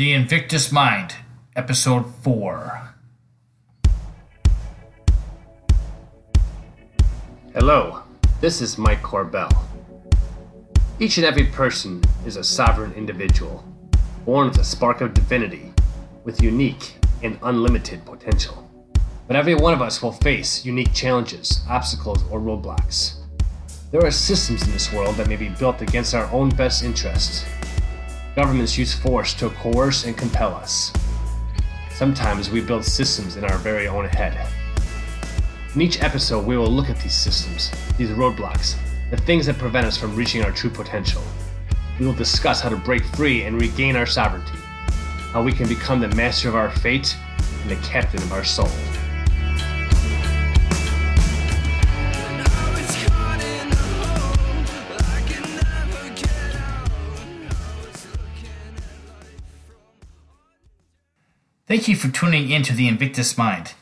The Invictus Mind, Episode 4. Hello, this is Mike Korbel. Each and every person is a sovereign individual, born with a spark of divinity, with unique and unlimited potential. But every one of us will face unique challenges, obstacles, or roadblocks. There are systems in this world that may be built against our own best interests. Governments use force to coerce and compel us. Sometimes we build systems in our very own head. In each episode, we will look at these systems, these roadblocks, the things that prevent us from reaching our true potential. We will discuss how to break free and regain our sovereignty, how we can become the master of our fate and the captain of our soul. Thank you for tuning in to the Invictus Mind.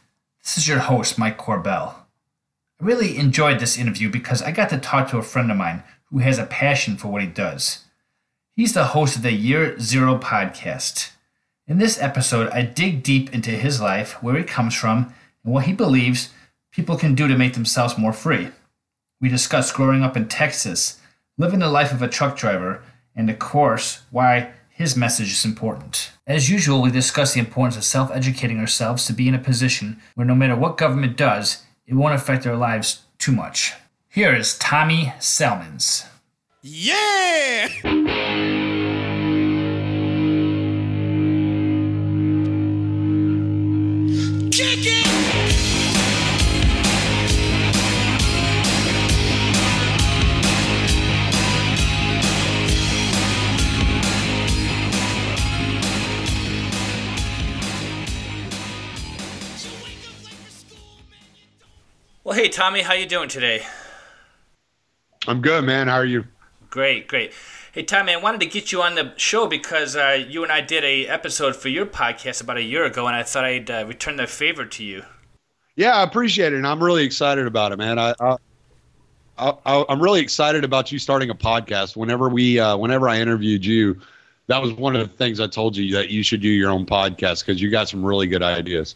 This is your host, Mike Korbel. I really enjoyed this interview because I got to talk to a friend of mine who has a passion for what he does. He's the host of the Year Zero podcast. In this episode, I dig deep into his life, where he comes from, and what he believes people can do to make themselves more free. We discuss growing up in Texas, living the life of a truck driver, and of course, why his message is important. As usual, we discuss the importance of self educating ourselves to be in a position where no matter what government does, it won't affect our lives too much. Here is Tommy Salmons. Yeah! Hey Tommy, how you doing today? I'm good, man. How are you? Great, great. Hey Tommy, I wanted to get you on the show because uh, you and I did a episode for your podcast about a year ago, and I thought I'd uh, return the favor to you. Yeah, I appreciate it, and I'm really excited about it, man. I, I, I I'm really excited about you starting a podcast. Whenever we, uh, whenever I interviewed you, that was one of the things I told you that you should do your own podcast because you got some really good ideas.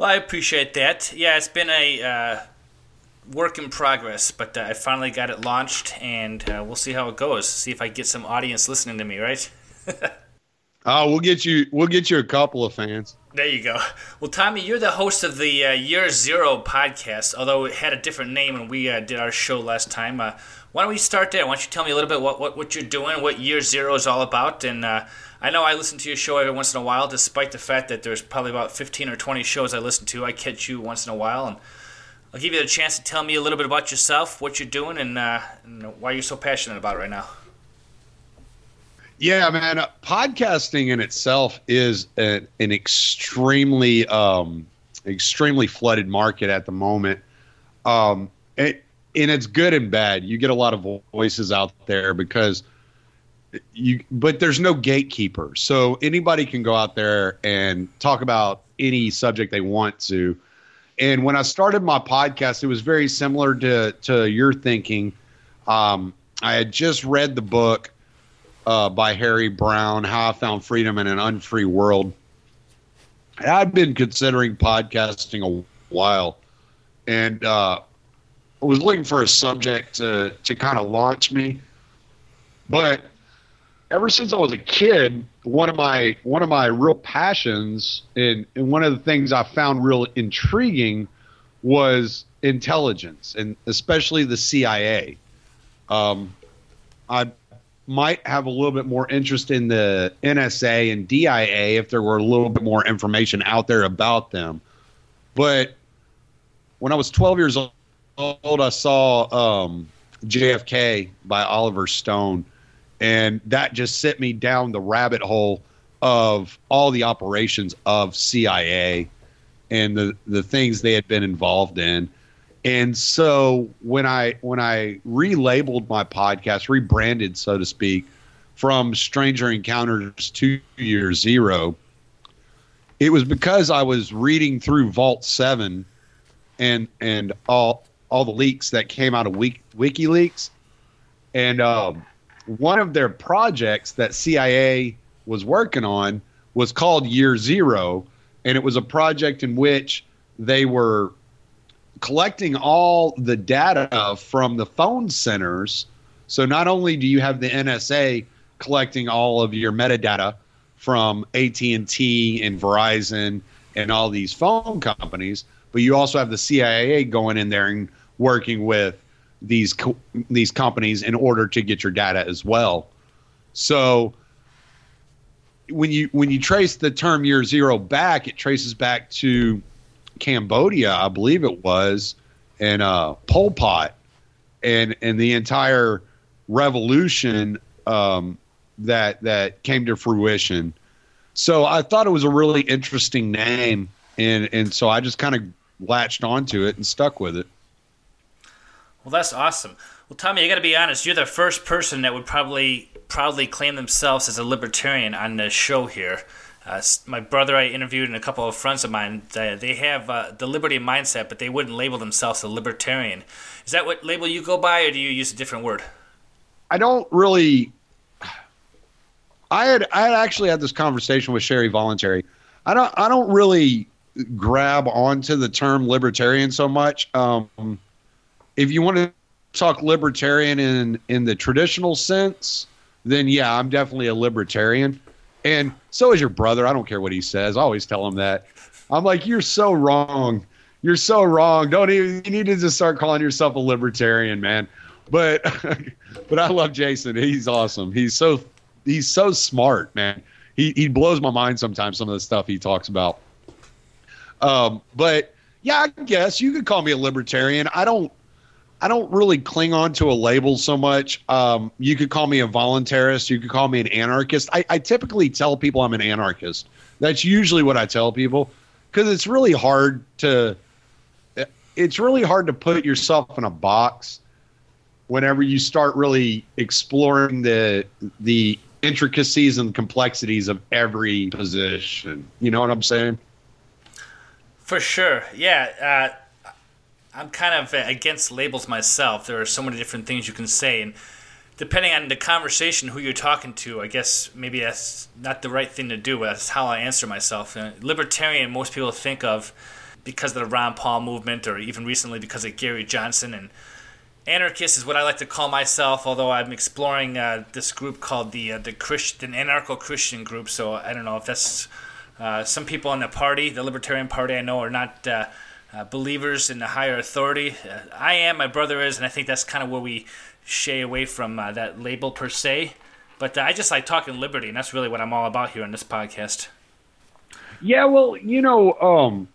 Well, I appreciate that. Yeah, it's been a uh, work in progress, but uh, I finally got it launched, and uh, we'll see how it goes. See if I get some audience listening to me, right? Oh, we'll get you. We'll get you a couple of fans. There you go. Well, Tommy, you're the host of the uh, Year Zero podcast, although it had a different name when we uh, did our show last time. Uh, why don't we start there? Why don't you tell me a little bit what, what, what you're doing, what Year Zero is all about? And uh, I know I listen to your show every once in a while, despite the fact that there's probably about 15 or 20 shows I listen to. I catch you once in a while, and I'll give you the chance to tell me a little bit about yourself, what you're doing, and, uh, and why you're so passionate about it right now. Yeah, man. Uh, podcasting in itself is an, an extremely, um, extremely flooded market at the moment. Um, it, and it's good and bad. You get a lot of voices out there because you, but there's no gatekeeper. So anybody can go out there and talk about any subject they want to. And when I started my podcast, it was very similar to to your thinking. Um, I had just read the book uh, by Harry Browne, How I Found Freedom in an Unfree World. I'd been considering podcasting a while, and uh, I was looking for a subject to to kind of launch me. But ever since I was a kid, one of my one of my real passions and, and one of the things I found real intriguing was intelligence, and especially the CIA. Um, I might have a little bit more interest in the NSA and DIA if there were a little bit more information out there about them. But when I was 12 years old, I saw um, JFK by Oliver Stone, and that just sent me down the rabbit hole of all the operations of CIA and the the things they had been involved in. And so when I when I relabeled my podcast, rebranded so to speak, from Stranger Encounters to Year Zero, it was because I was reading through Vault Seven and and all all the leaks that came out of Wiki, WikiLeaks, and um, one of their projects that CIA was working on was called Year Zero, and it was a project in which they were collecting all the data from the phone centers. So not only do you have the NSA collecting all of your metadata from AT&T and Verizon and all these phone companies, but you also have the CIA going in there and working with these co- these companies in order to get your data as well. So when you when you trace the term year zero back, it traces back to Cambodia, I believe it was, and uh, Pol Pot, and and the entire revolution um, that that came to fruition. So I thought it was a really interesting name, and and so I just kind of latched onto it and stuck with it. Well, that's awesome. Well, Tommy, I got to be honest. You're the first person that would probably proudly claim themselves as a libertarian on the show here. Uh, my brother I interviewed and a couple of friends of mine, they, they have uh, the liberty mindset, but they wouldn't label themselves a libertarian. Is that what label you go by, or do you use a different word? I don't really. I had I had actually had this conversation with Sherry Voluntary. I don't I don't really grab onto the term libertarian so much. Um, if you want to talk libertarian in in the traditional sense, then yeah, I'm definitely a libertarian. And so is your brother. I don't care what he says. I always tell him that. I'm like, you're so wrong. You're so wrong. Don't even. You need to just start calling yourself a libertarian, man. But but I love Jason. He's awesome. He's so he's so smart, man. He he blows my mind sometimes. Some of the stuff he talks about. Um, but yeah, I guess you could call me a libertarian. I don't I don't really cling on to a label so much. Um, you could call me a voluntarist. You could call me an anarchist. I, I typically tell people I'm an anarchist. That's usually what I tell people because it's really hard to it's really hard to put yourself in a box whenever you start really exploring the the intricacies and complexities of every position. You know what I'm saying? For sure. Yeah. Uh, I'm kind of against labels myself. There are so many different things you can say, and depending on the conversation, who you're talking to, I guess maybe that's not the right thing to do. That's how I answer myself. Uh, libertarian, most people think of because of the Ron Paul movement, or even recently because of Gary Johnson. And anarchist is what I like to call myself. Although I'm exploring uh, this group called the uh, the Christian anarcho Christian group. So I don't know if that's uh, some people in the party, the Libertarian Party, I know are not. Uh, believers in the higher authority. Uh, I am, my brother is, and I think that's kind of where we shay away from uh, that label per se. But uh, I just like talking liberty, and that's really what I'm all about here on this podcast. Yeah, well, you know, um,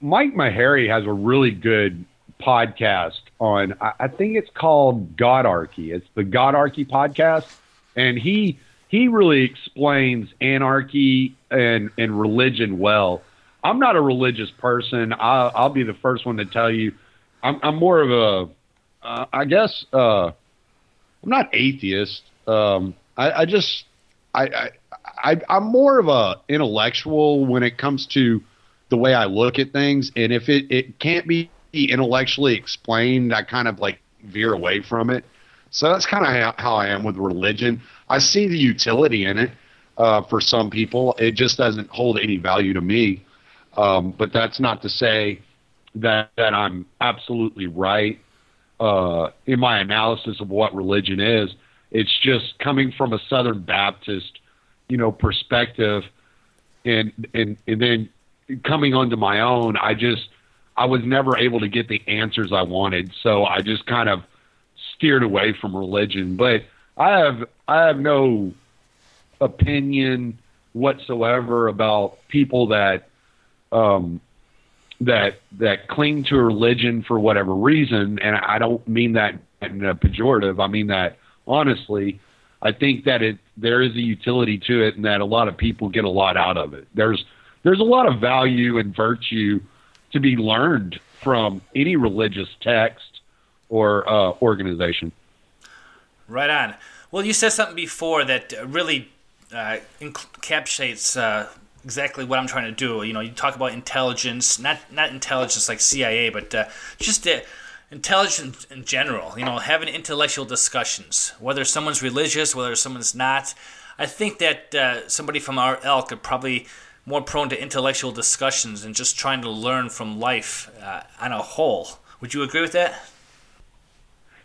Mike Maharrey has a really good podcast on. I think it's called Godarchy. It's the Godarchy podcast, and he he really explains anarchy and and religion well. I'm not a religious person. I'll, I'll be the first one to tell you. I'm, I'm more of a, uh, I guess, uh, I'm not atheist. Um, I, I just, I, I, I, I'm more of a intellectual when it comes to the way I look at things. And if it, it can't be intellectually explained, I kind of like veer away from it. So that's kind of how, how I am with religion. I see the utility in it uh, for some people. It just doesn't hold any value to me. Um, but that's not to say that that I'm absolutely right uh, in my analysis of what religion is. It's just coming from a Southern Baptist, you know, perspective, and and and then coming onto my own. I just I was never able to get the answers I wanted, so I just kind of steered away from religion. But I have I have no opinion whatsoever about people that um, that that cling to religion for whatever reason, and I don't mean that in a pejorative. I mean that honestly. I think that it there is a utility to it, and that a lot of people get a lot out of it. There's there's a lot of value and virtue to be learned from any religious text or uh, organization. Right on. Well, you said something before that really uh, encapsulates uh, exactly what I'm trying to do. You know, you talk about intelligence, not not intelligence like CIA, but uh, just uh, intelligence in general. You know, having intellectual discussions, whether someone's religious, whether someone's not. I think that uh, somebody from our ilk are probably more prone to intellectual discussions and just trying to learn from life uh, on a whole. Would you agree with that?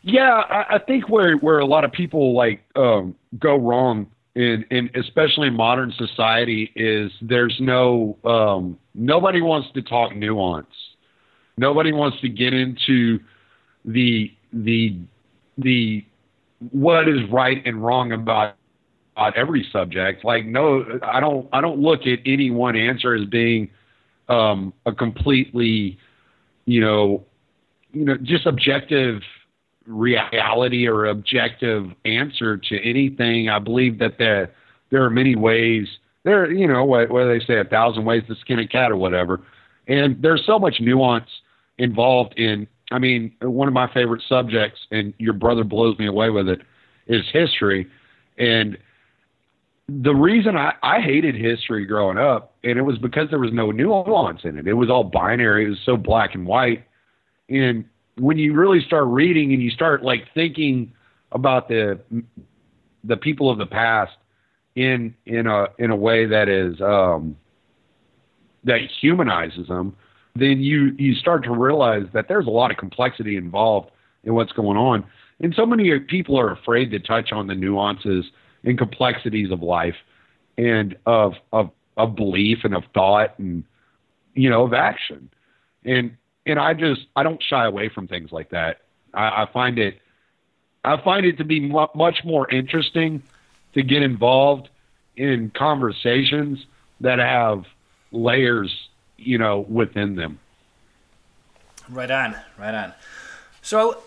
Yeah, I, I think where where a lot of people like um, go wrong in, in especially in modern society is there's no um, nobody wants to talk nuance. Nobody wants to get into the the the what is right and wrong about about every subject. Like no, I don't I don't look at any one answer as being um, a completely you know you know just objective reality or objective answer to anything. I believe that there there are many ways. There, you know, what, what do they say? A thousand ways to skin a cat or whatever. And there's so much nuance involved in. I mean, one of my favorite subjects, and your brother blows me away with it, is history. And the reason I, I hated history growing up, and it was because there was no nuance in it. It was all binary. It was so black and white. And when you really start reading and you start like thinking about the the people of the past in in a in a way that is um, that humanizes them, then you you start to realize that there's a lot of complexity involved in what's going on, and so many people are afraid to touch on the nuances and complexities of life and of of of belief and of thought and you know of action, and and I just I don't shy away from things like that. I, I find it I find it to be mu- much more interesting to get involved in conversations that have layers, you know, within them. Right on, right on. So,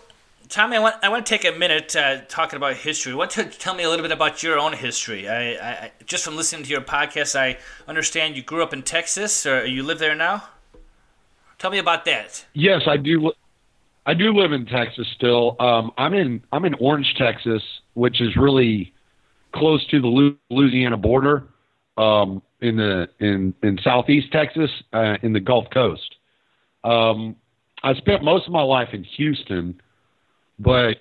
Tommy, I want I want to take a minute uh, talking about history. Want to tell me a little bit about your own history? I, I just from listening to your podcast, I understand you grew up in Texas, or you live there now. Tell me about that. Yes, I do. I do live in Texas still. Um, I'm in I'm in Orange, Texas, which is really close to the Louisiana border, um, in the in in southeast Texas, uh, in the Gulf Coast. Um, I spent most of my life in Houston, but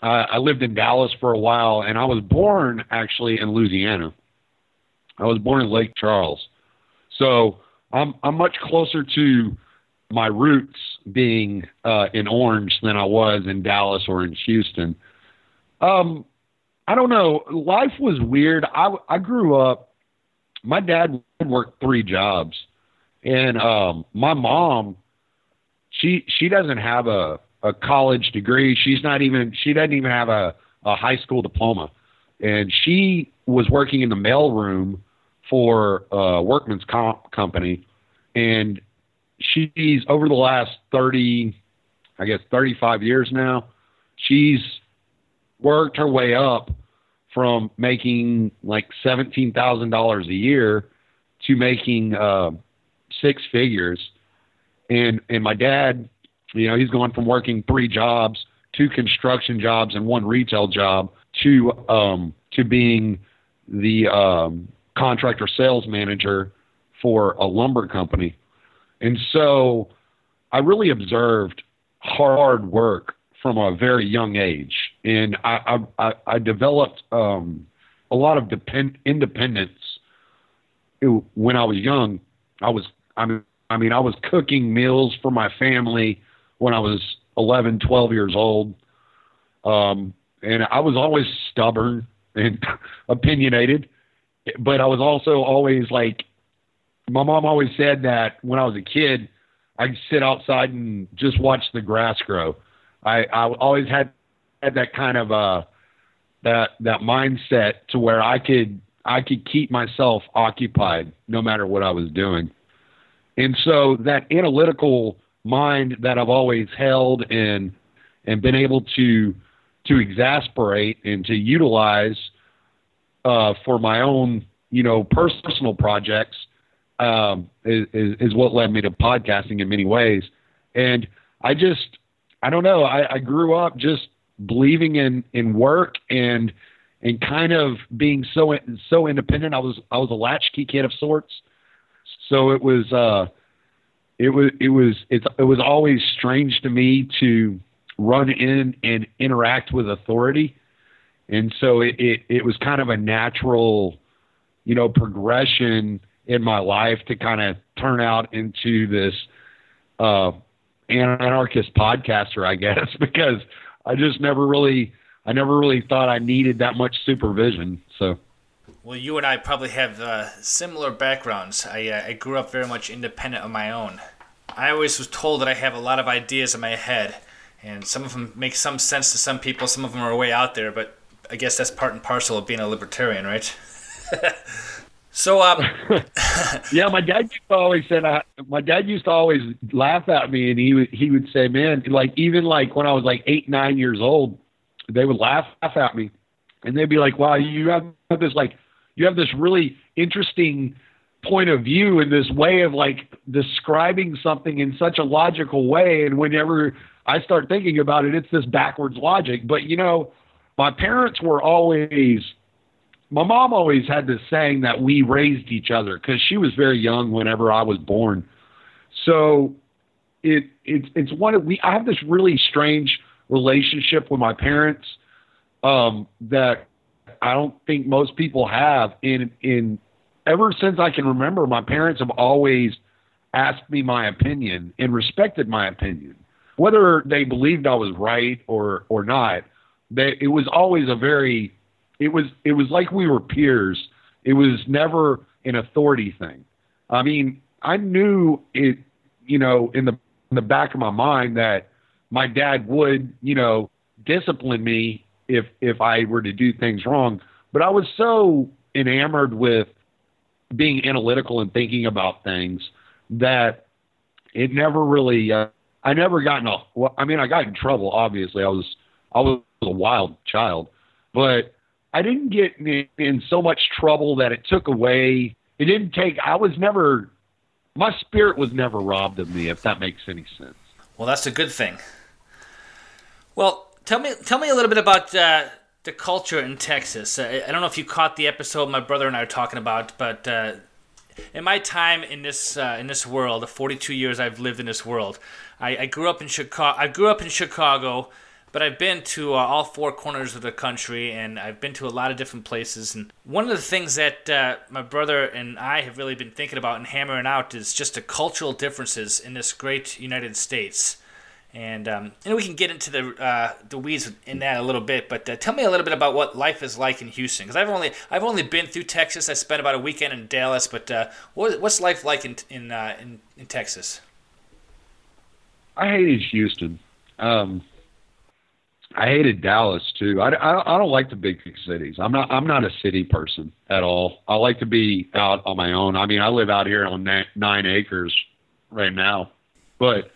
I lived in Dallas for a while, and I was born actually in Louisiana. I was born in Lake Charles, so I'm I'm much closer to my roots being uh, in Orange than I was in Dallas or in Houston. Um, I don't know. Life was weird. I I grew up. My dad worked three jobs, and um, my mom, she she doesn't have a a college degree. She's not even. She doesn't even have a a high school diploma, and she was working in the mailroom for a workman's comp company, and she's over the last 30, I guess 35 years now, she's worked her way up from making like $17,000 a year to making uh, six figures. And, and my dad, you know, he's gone from working three jobs, two construction jobs and one retail job to, um, to being the um, contractor sales manager for a lumber company. And so I really observed hard work from a very young age, and I I, I developed um, a lot of depend, independence when I was young. I was I mean I mean I was cooking meals for my family when I was 11, 12 years old, um, and I was always stubborn and opinionated, but I was also always like my mom always said that when I was a kid, I'd sit outside and just watch the grass grow. I, I always had had that kind of uh that that mindset to where I could I could keep myself occupied no matter what I was doing. And so that analytical mind that I've always held and and been able to to exasperate and to utilize uh, for my own you know personal projects um, is, is what led me to podcasting in many ways. And I just, I don't know, I, I grew up just believing in, in work and, and kind of being so, so independent. I was, I was a latchkey kid of sorts. So it was, uh, it was it was it's it was always strange to me to run in and interact with authority, and so it it, it was kind of a natural, you know, progression in my life to kind of turn out into this uh, anarchist podcaster, I guess, because I just never really I never really thought I needed that much supervision. So. Well, you and I probably have uh, similar backgrounds. I, uh, I grew up very much independent of my own. I always was told that I have a lot of ideas in my head, and some of them make some sense to some people, some of them are way out there, but I guess that's part and parcel of being a libertarian, right? so, um, yeah, my dad used to always said, uh, my dad used to always laugh at me, and he would he would say, "Man, like even like when I was like eight, nine years old, they would laugh, laugh at me, and they'd be like, "Wow, you have this like you have this really interesting point of view and this way of like describing something in such a logical way and whenever I start thinking about it it's this backwards logic but you know my parents were always my mom always had this saying that we raised each other cuz she was very young whenever I was born so it it's it's one of we I have this really strange relationship with my parents um that I don't think most people have in in ever since I can remember, my parents have always asked me my opinion and respected my opinion, whether they believed I was right or or not. They, it was always a very, it was it was like we were peers. It was never an authority thing. I mean, I knew it, you know, in the in the back of my mind that my dad would, you know, discipline me if if I were to do things wrong. But I was so enamored with being analytical and thinking about things that it never really uh, I never got in a well, I mean I got in trouble obviously I was I was a wild child but I didn't get in, so much trouble that it took away it didn't take I was never my spirit was never robbed of me if that makes any sense well that's a good thing well tell me tell me a little bit about uh, the culture in Texas. Uh, I don't know if you caught the episode my brother and I are talking about, but uh, in my time in this uh, in this world, the 42 years I've lived in this world, I, I, grew up in Chicago. I grew up in Chicago, but I've been to uh, all four corners of the country, and I've been to a lot of different places. And one of the things that uh, my brother and I have really been thinking about and hammering out is just the cultural differences in this great United States and um, know we can get into the uh, the weeds in that a little bit. But uh, tell me a little bit about what life is like in Houston, because I've only I've only been through Texas. I spent about a weekend in Dallas, but uh, what, what's life like in in, uh, in, in Texas? I hated Houston. Um, I hated Dallas too. I, I, I don't like the big cities. I'm not I'm not a city person at all. I like to be out on my own. I mean, I live out here on nine, nine acres right now, but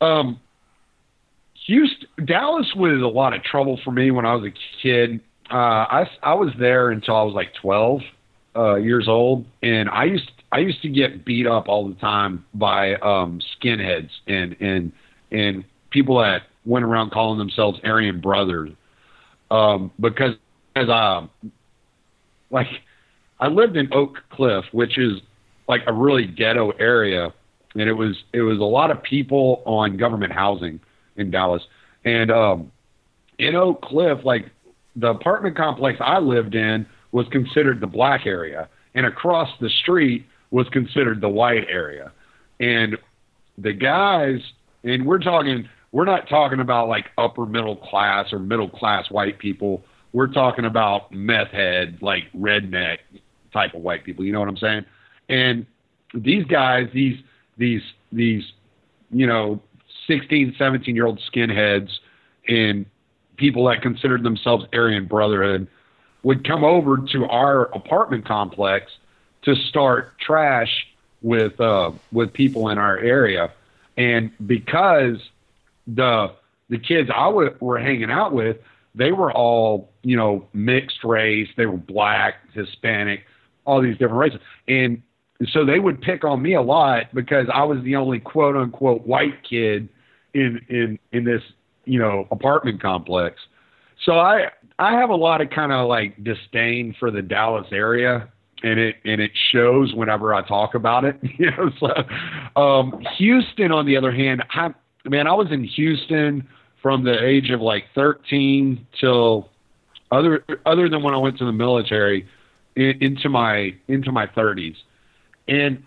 um, Houston, Dallas was a lot of trouble for me when I was a kid. Uh, I I was there until I was like 12 uh, years old, and I used I used to get beat up all the time by um, skinheads and and and people that went around calling themselves Aryan brothers um, because as I like I lived in Oak Cliff, which is like a really ghetto area and it was it was a lot of people on government housing in Dallas. And um, in Oak Cliff, like the apartment complex I lived in was considered the black area, and across the street was considered the white area. And the guys, and we're talking, we're not talking about like upper middle class or middle class white people. We're talking about meth head, like redneck type of white people. You know what I'm saying? And these guys, these these these you know 16 17 year old skinheads and people that considered themselves aryan brotherhood would come over to our apartment complex to start trash with uh, with people in our area and because the the kids I w- were hanging out with they were all you know mixed race they were black hispanic all these different races and so they would pick on me a lot because I was the only quote unquote white kid in in in this you know apartment complex. So I I have a lot of kind of like disdain for the Dallas area and it and it shows whenever I talk about it. You know, so um, Houston, on the other hand, I, man, I was in Houston from the age of like 13 till other other than when I went to the military in, into my into my 30s, and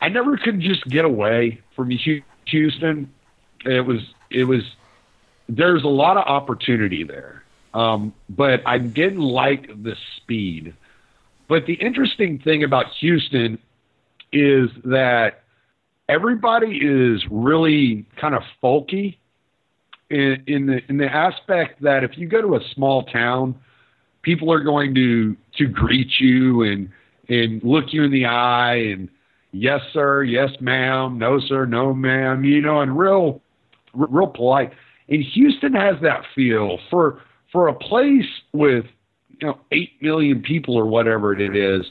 I never could just get away from Houston. It was it was there's a lot of opportunity there, um, but I didn't like the speed. But the interesting thing about Houston is that everybody is really kind of folky in, in the in the aspect that if you go to a small town, people are going to to greet you and and look you in the eye and yes sir, yes ma'am, no sir, no ma'am, you know, and real real polite. And Houston has that feel for for a place with you know eight million people or whatever it is.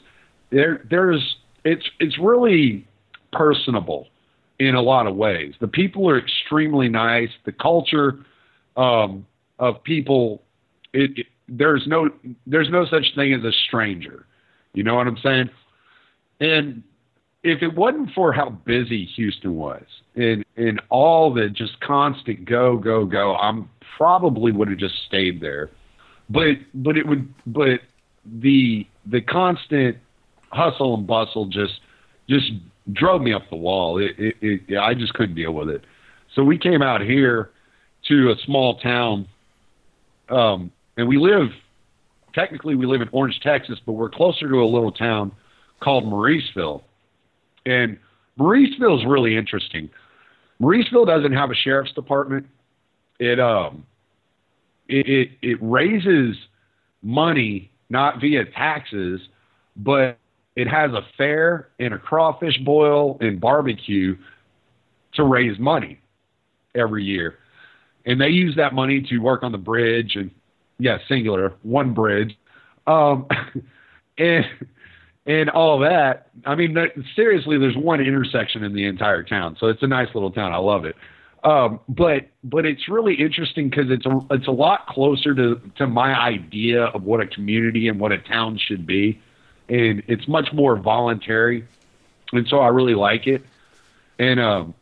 There there's it's it's really personable in a lot of ways. The people are extremely nice. The culture um, of people, it, it, there's no there's no such thing as a stranger. You know what I'm saying? And if it wasn't for how busy Houston was and and all the just constant go go go, I'm probably would have just stayed there. But but it would but the the constant hustle and bustle just just drove me up the wall. It, it, it I just couldn't deal with it. So we came out here to a small town, um, and we live technically we live in Orange, Texas, but we're closer to a little town called Mauriceville and Mauriceville is really interesting. Mauriceville doesn't have a sheriff's department. It um it, it, it raises money not via taxes, but it has a fair and a crawfish boil and barbecue to raise money every year. And they use that money to work on the bridge and yeah, singular, one bridge. Um and and all that. I mean, seriously, there's one intersection in the entire town, so it's a nice little town. I love it. Um, but but it's really interesting because it's a it's a lot closer to to my idea of what a community and what a town should be, and it's much more voluntary, and so I really like it. And um,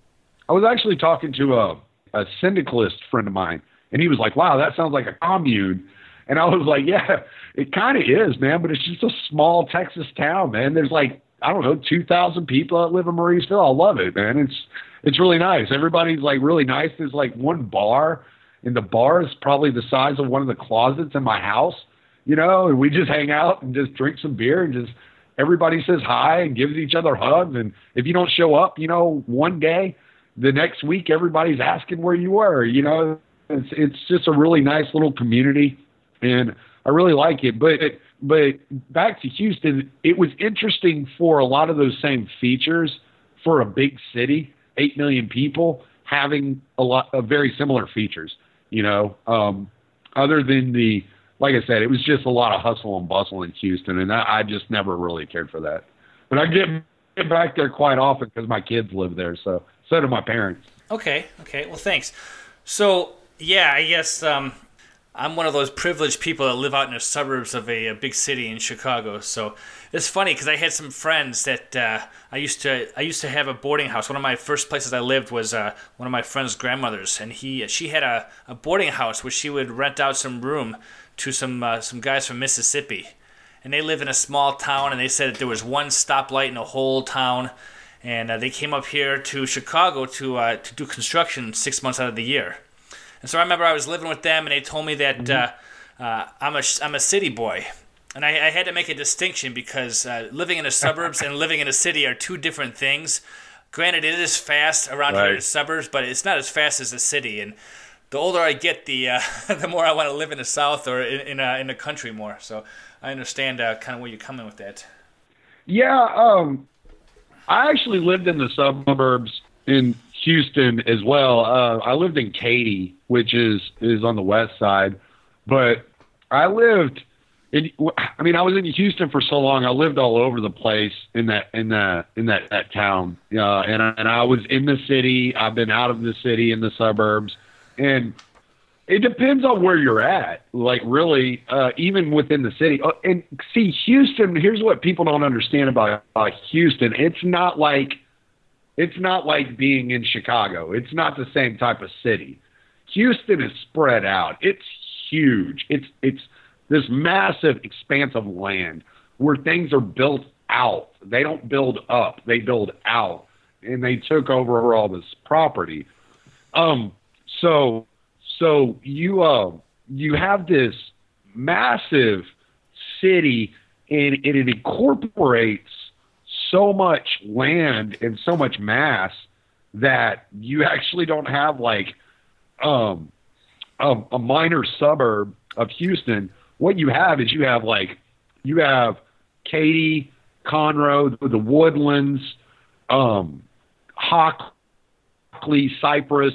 I was actually talking to a a syndicalist friend of mine, and he was like, "Wow, that sounds like a commune." And I was like, yeah, it kind of is, man, but it's just a small Texas town, man. There's like, I don't know, 2,000 people that live in Mauriceville. I love it, man. It's, it's really nice. Everybody's like really nice. There's like one bar, and the bar is probably the size of one of the closets in my house, you know, and we just hang out and just drink some beer and just everybody says hi and gives each other hugs. And if you don't show up, you know, one day, the next week everybody's asking where you were, you know. It's it's just a really nice little community and I really like it. But but back to Houston, it was interesting for a lot of those same features for a big city, eight million people, having a lot of very similar features. You know, um, other than the like I said, it was just a lot of hustle and bustle in Houston, and I, I just never really cared for that. But I get, get back there quite often because my kids live there, so so do my parents. Okay, okay. Well, thanks. So yeah, I guess um, I'm one of those privileged people that live out in the suburbs of a, a big city in Chicago. So it's funny because I had some friends that uh, I used to I used to have a boarding house. One of my first places I lived was uh, one of my friend's grandmothers, and he she had a, a boarding house where she would rent out some room to some uh, some guys from Mississippi, and they live in a small town. And they said that there was one stoplight in the whole town, and uh, they came up here to Chicago to uh, to do construction six months out of the year. And so I remember I was living with them, and they told me that mm-hmm. uh, uh, I'm a I'm a city boy, and I, I had to make a distinction because uh, living in the suburbs and living in a city are two different things. Granted, it is fast around right. here in the suburbs, but it's not as fast as the city. And the older I get, the uh, the more I want to live in the south or in in, uh, in the country more. So I understand uh, kind of where you're coming with that. Yeah, um, I actually lived in the suburbs in Houston as well. Uh, I lived in Katy, which is is on the west side, but I lived. In, I mean, I was in Houston for so long. I lived all over the place in that in that in that that town. Uh, and I, and I was in the city. I've been out of the city in the suburbs, and It depends on where you're at. Like really, uh, even within the city. Uh, and see, Houston. Here's what people don't understand about uh, Houston. It's not like it's not like being in Chicago. It's not the same type of city. Houston is spread out. It's huge. It's it's this massive expanse of land where things are built out. They don't build up. They build out, and they took over all this property. Um. So so you uh you have this massive city and, and it incorporates so much land and so much mass that you actually don't have like um a, a minor suburb of Houston. What you have is you have like you have Katy, Conroe, the Woodlands, um, Hockley, Cypress,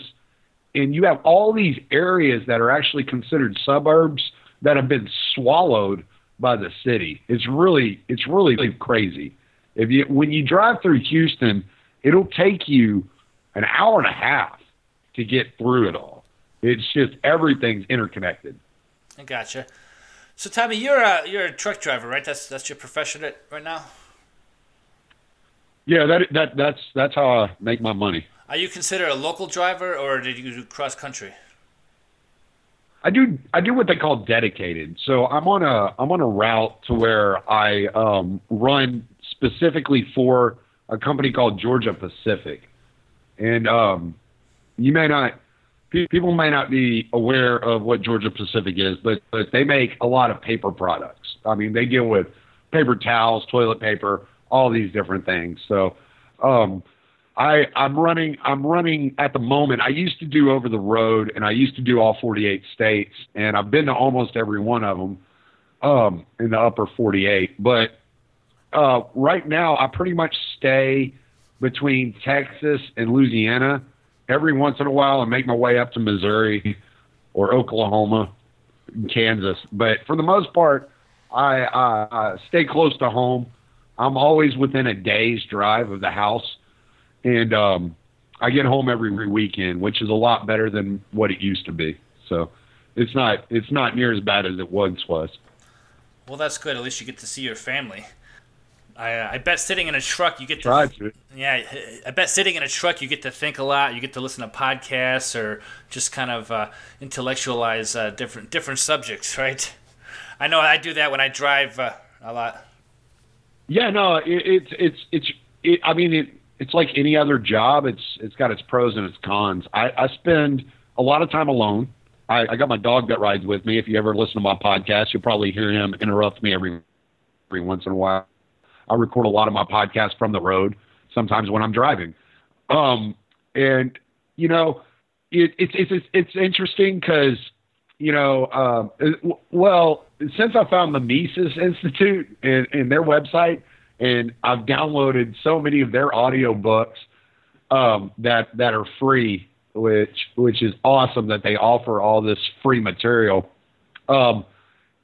and you have all these areas that are actually considered suburbs that have been swallowed by the city. It's really it's really crazy. If you when you drive through Houston, it'll take you an hour and a half to get through it all. It's just everything's interconnected. I gotcha. So Tommy, you're a you're a truck driver, right? That's that's your profession right now. Yeah, that that that's that's how I make my money. Are you considered a local driver, or did you do cross country? I do I do what they call dedicated. So I'm on a I'm on a route to where I um, run specifically for a company called Georgia Pacific, and um, you may not people may not be aware of what Georgia Pacific is, but but they make a lot of paper products. I mean, they deal with paper towels, toilet paper, all these different things. So. Um, I, I'm running. I'm running at the moment. I used to do over the road, and I used to do all 48 states, and I've been to almost every one of them um, in the upper 48. But uh, right now, I pretty much stay between Texas and Louisiana. Every once in a while, I make my way up to Missouri or Oklahoma, and Kansas. But for the most part, I, I, I stay close to home. I'm always within a day's drive of the house and um, I get home every weekend, which is a lot better than what it used to be. So it's not it's not near as bad as it once was. Well, that's good. At least you get to see your family. I, uh, I bet sitting in a truck you get to to. yeah. I bet sitting in a truck you get to think a lot. You get to listen to podcasts or just kind of uh, intellectualize uh, different different subjects, right? I know I do that when I drive uh, a lot. Yeah, no, it, it's it's it's. It, I mean, it, it's like any other job. It's it's got its pros and its cons. I, I spend a lot of time alone. I, I got my dog that rides with me. If you ever listen to my podcast, you'll probably hear him interrupt me every every once in a while. I record a lot of my podcasts from the road, sometimes when I'm driving. Um, and you know, it, it's it's it's interesting because you know, um, well, since I found the Mises Institute and, and their website, and I've downloaded so many of their audio books um, that that are free, which which is awesome that they offer all this free material. Um,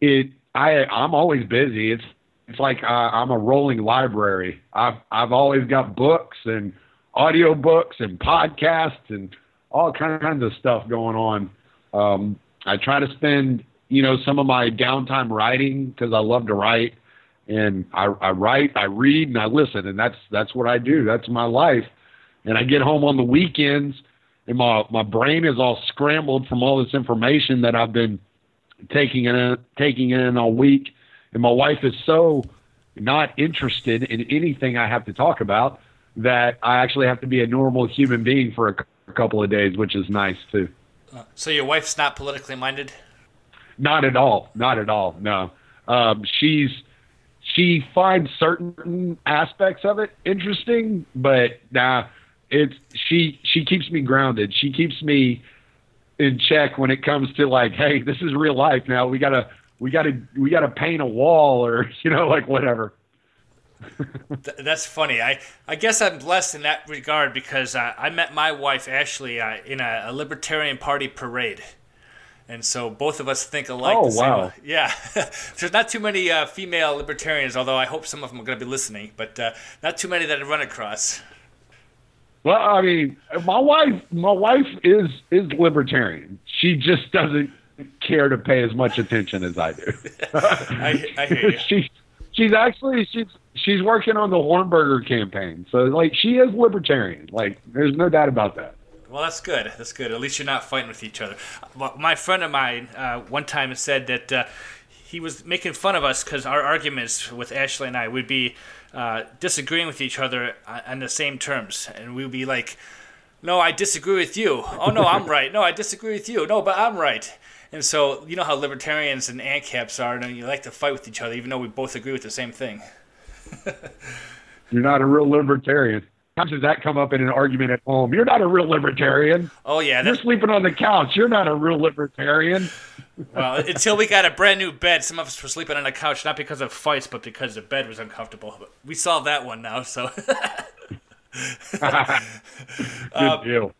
it I I'm always busy. It's it's like I, I'm a rolling library. I've I've always got books and audio books and podcasts and all kinds of stuff going on. Um, I try to spend you know some of my downtime writing because I love to write and I, I write, I read, and I listen, and that's that's what I do. That's my life. And I get home on the weekends, and my my brain is all scrambled from all this information that I've been taking in taking in all week. And my wife is so not interested in anything I have to talk about that I actually have to be a normal human being for a, a couple of days, which is nice too. So your wife's not politically minded? Not at all. Not at all. No. Um, she's she finds certain aspects of it interesting, but nah, it's she she keeps me grounded. She keeps me in check when it comes to like, hey, this is real life now. We gotta we gotta we gotta paint a wall or you know like whatever. Th- That's funny. I, I guess I'm blessed in that regard because uh, I met my wife Ashley uh, in a, a Libertarian Party parade, and so both of us think alike. Oh, same wow. Yeah, there's not too many uh, female libertarians, although I hope some of them are going to be listening, but uh, not too many that I've run across. Well, I mean, my wife my wife is is libertarian. she just doesn't care to pay as much attention as I do. I, I hear you. she she's actually she's she's working on the Hornberger campaign. So like she is libertarian. Like there's no doubt about that. Well, that's good. That's good. At least you're not fighting with each other. My friend of mine uh, one time said that uh, he was making fun of us because our arguments with Ashley and I would be uh, disagreeing with each other on the same terms, and we'd be like, "No, I disagree with you. Oh no, I'm right. No, I disagree with you. No, but I'm right." And so you know how libertarians and ANCAPs are, and you like to fight with each other, even though we both agree with the same thing. You're not a real libertarian. How does that come up in an argument at home? You're not a real libertarian. Oh yeah, You're sleeping on the couch. You're not a real libertarian. well, until we got a brand new bed, some of us were sleeping on the couch not because of fights, but because the bed was uncomfortable. But we solved that one now, so. Good deal.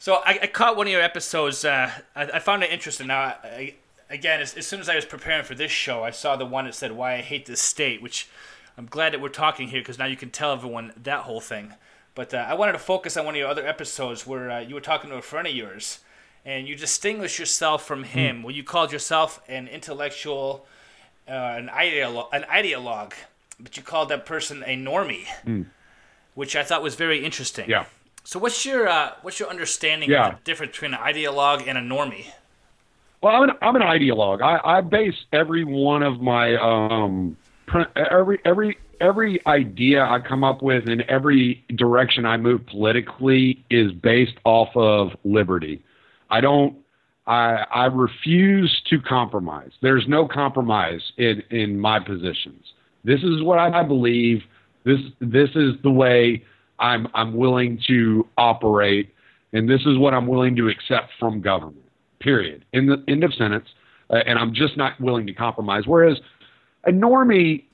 So I, I caught one of your episodes. Uh, I, I found it interesting. Now, I, again, as, as soon as I was preparing for this show, I saw the one that said "Why I Hate This State," which I'm glad that we're talking here because now you can tell everyone that whole thing. But uh, I wanted to focus on one of your other episodes where uh, you were talking to a friend of yours, and you distinguished yourself from him. Well, you called yourself an intellectual, uh, an ideolo- an ideologue, but you called that person a normie, which I thought was very interesting. Yeah. So what's your uh, what's your understanding Yeah. of the difference between an ideologue and a normie? Well, I'm an, I'm an ideologue. I, I base every one of my um every every every idea I come up with and every direction I move politically is based off of liberty. I don't. I I refuse to compromise. There's no compromise in in my positions. This is what I believe. This this is the way I'm I'm willing to operate, and this is what I'm willing to accept from government. Period. In the end of sentence. Uh, and I'm just not willing to compromise. Whereas a normie,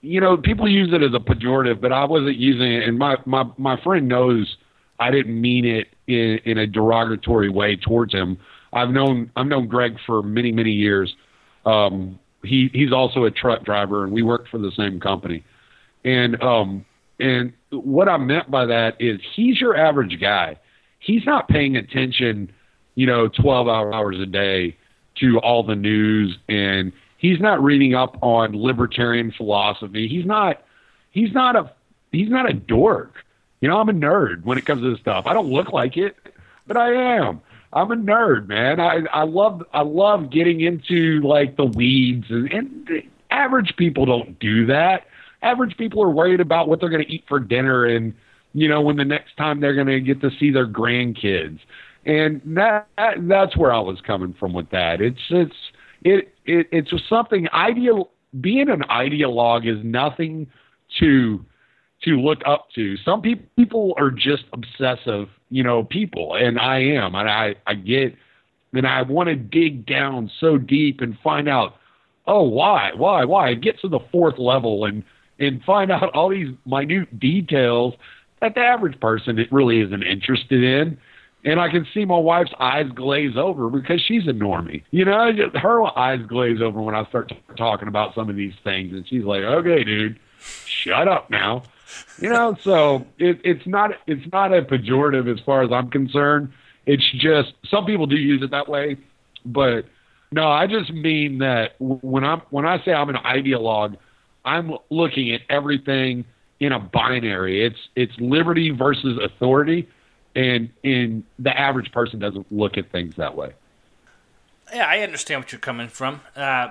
you know, people use it as a pejorative, but I wasn't using it. And my my my friend knows I didn't mean it in in a derogatory way towards him. I've known I've known Greg for many many years. Um, he he's also a truck driver, and we worked for the same company. And um and what I meant by that is he's your average guy. He's not paying attention, you know, 12 hours a day to all the news and he's not reading up on libertarian philosophy. He's not he's not a he's not a dork. You know, I'm a nerd when it comes to this stuff. I don't look like it, but I am. I'm a nerd, man. I I love I love getting into like the weeds and, and average people don't do that. Average people are worried about what they're going to eat for dinner and you know when the next time they're going to get to see their grandkids. And that, that that's where I was coming from with that. It's it's it, it it's just something ideal being an ideologue is nothing to to look up to. Some people people are just obsessive, you know, people, and I am, and I I get, and I want to dig down so deep and find out, oh, why, why, why? Get to the fourth level and and find out all these minute details that the average person really isn't interested in. And I can see my wife's eyes glaze over because she's a normie. You know, her eyes glaze over when I start t- talking about some of these things, and she's like, "Okay, dude, shut up now." You know, so it, it's not it's not a pejorative as far as I'm concerned. It's just some people do use it that way, but no, I just mean that when I'm when I say I'm an ideologue, I'm looking at everything in a binary. It's it's liberty versus authority, and in the average person doesn't look at things that way. Yeah, I understand what you're coming from. Uh,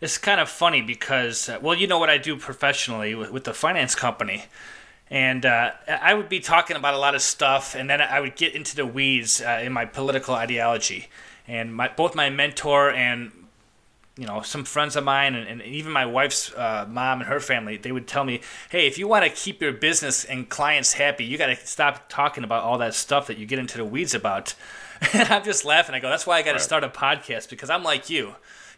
it's kind of funny because, uh, well, you know what I do professionally with, with the finance company. And uh, I would be talking about a lot of stuff, and then I would get into the weeds uh, in my political ideology. And my, both my mentor and you know some friends of mine and, and even my wife's uh, mom and her family they would tell me hey if you want to keep your business and clients happy you got to stop talking about all that stuff that you get into the weeds about. And i'm just laughing. I go that's why i got to start a podcast because i'm like you.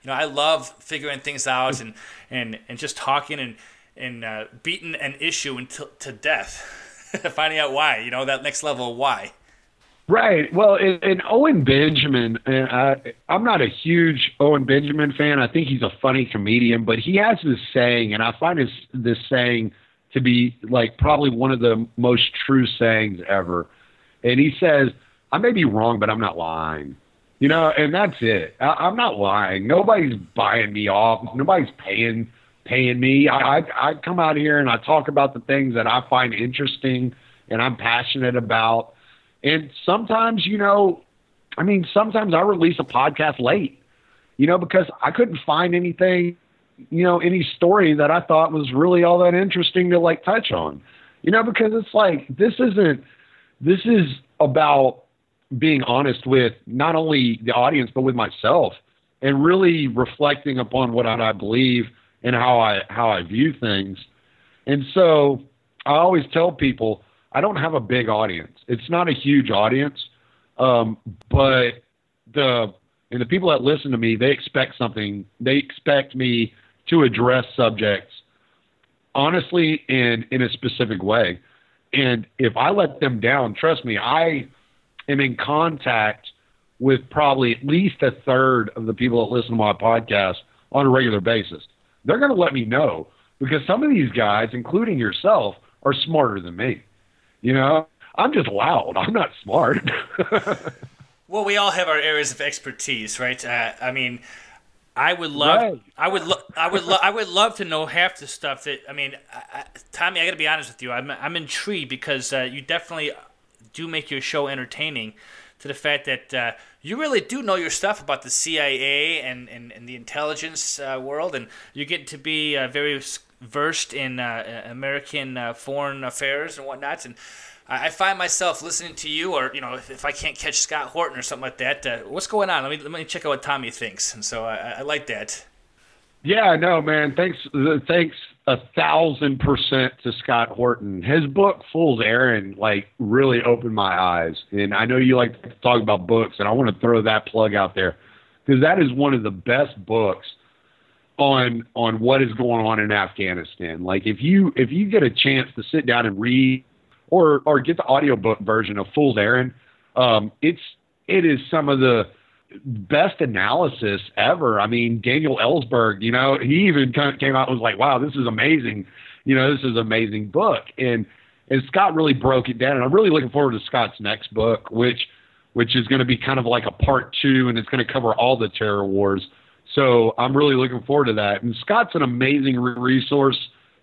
You know i love figuring things out and and and just talking and and uh, beating an issue until to death. Finding out why you know that next level of why Right. Well, and, and Owen Benjamin, and I, I'm not a huge Owen Benjamin fan. I think he's a funny comedian, but he has this saying, and I find this this saying to be like probably one of the most true sayings ever. And he says, "I may be wrong, but I'm not lying." You know, and that's it. I, I'm not lying. Nobody's buying me off. Nobody's paying paying me. I, I I come out here and I talk about the things that I find interesting and I'm passionate about. And sometimes, you know, I mean, sometimes I release a podcast late, you know, because I couldn't find anything, you know, any story that I thought was really all that interesting to like touch on, you know, because it's like this isn't this is about being honest with not only the audience but with myself and really reflecting upon what I believe and how I how I view things. And so I always tell people I don't have a big audience. It's not a huge audience, um, but the and the people that listen to me they expect something. They expect me to address subjects honestly and in a specific way. And if I let them down, trust me, I am in contact with probably at least a third of the people that listen to my podcast on a regular basis. They're going to let me know because some of these guys, including yourself, are smarter than me. You know, I'm just loud. I'm not smart. Well, we all have our areas of expertise, right? Uh, I mean, I would love, Right. I would, lo- I would, lo- I would love to know half the stuff that. I mean, I, I, Tommy, I got to be honest with you. I'm, I'm intrigued because uh, you definitely do make your show entertaining. To the fact that uh, you really do know your stuff about the CIA and, and, and the intelligence uh, world, and you get to be uh, very versed in uh, American uh, foreign affairs and whatnot. And I find myself listening to you, or you know, if, if I can't catch Scott Horton or something like that, uh, what's going on? Let me let me check out what Tommy thinks. And so I, I like that. yeah, no, man. Thanks, uh, thanks a thousand percent to Scott Horton. His book "Fool's Errand" like really opened my eyes, and I know you like to talk about books, and I want to throw that plug out there because that is one of the best books on on what is going on in Afghanistan. Like if you if you get a chance to sit down and read or or get the audiobook version of Fool's Errand, um, it's it is some of the best analysis ever. I mean, Daniel Ellsberg, you know, he even came out and was like, "Wow, this is amazing." You know, this is an amazing book, and and Scott really broke it down. And I'm really looking forward to Scott's next book, which which is going to be kind of like a part two, and it's going to cover all the terror wars. So I'm really looking forward to that. And Scott's an amazing resource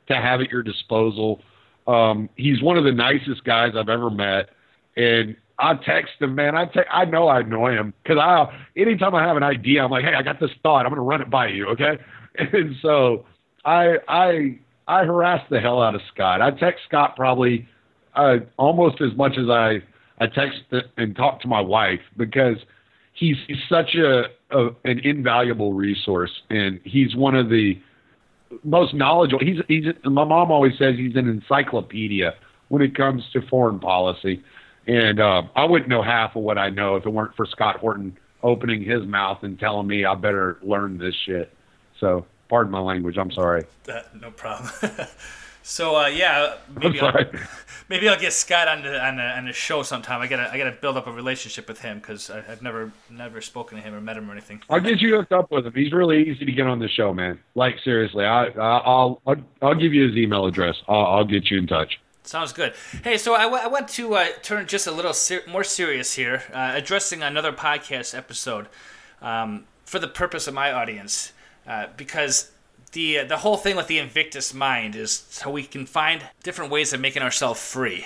to have at your disposal. Um, he's one of the nicest guys I've ever met, and I text him, man. I te- I know I annoy him because I anytime I have an idea, I'm like, hey, I got this thought. I'm to run it by you, okay? And so I I I harass the hell out of Scott. I text Scott probably uh, almost as much as I I text and talk to my wife because he's, he's such a, a an invaluable resource, and he's one of the most knowledgeable. He's he's my mom always says he's an encyclopedia when it comes to foreign policy, and uh, I wouldn't know half of what I know if it weren't for Scott Horton opening his mouth and telling me I better learn this shit. So, pardon my language. I'm sorry. Uh, no problem. so uh, yeah, maybe I'll, maybe I'll get Scott on the on the, on the show sometime. I gotta I gotta build up a relationship with him because I've never never spoken to him or met him or anything. I'll get you hooked up with him. He's really easy to get on the show, man. Like seriously, I, I I'll, I'll I'll give you his email address. I'll, I'll get you in touch. Sounds good. Hey, so I, w- I want to uh, turn just a little ser- more serious here, uh, addressing another podcast episode um, for the purpose of my audience, uh, because the uh, the whole thing with the Invictus Mind is how we can find different ways of making ourselves free.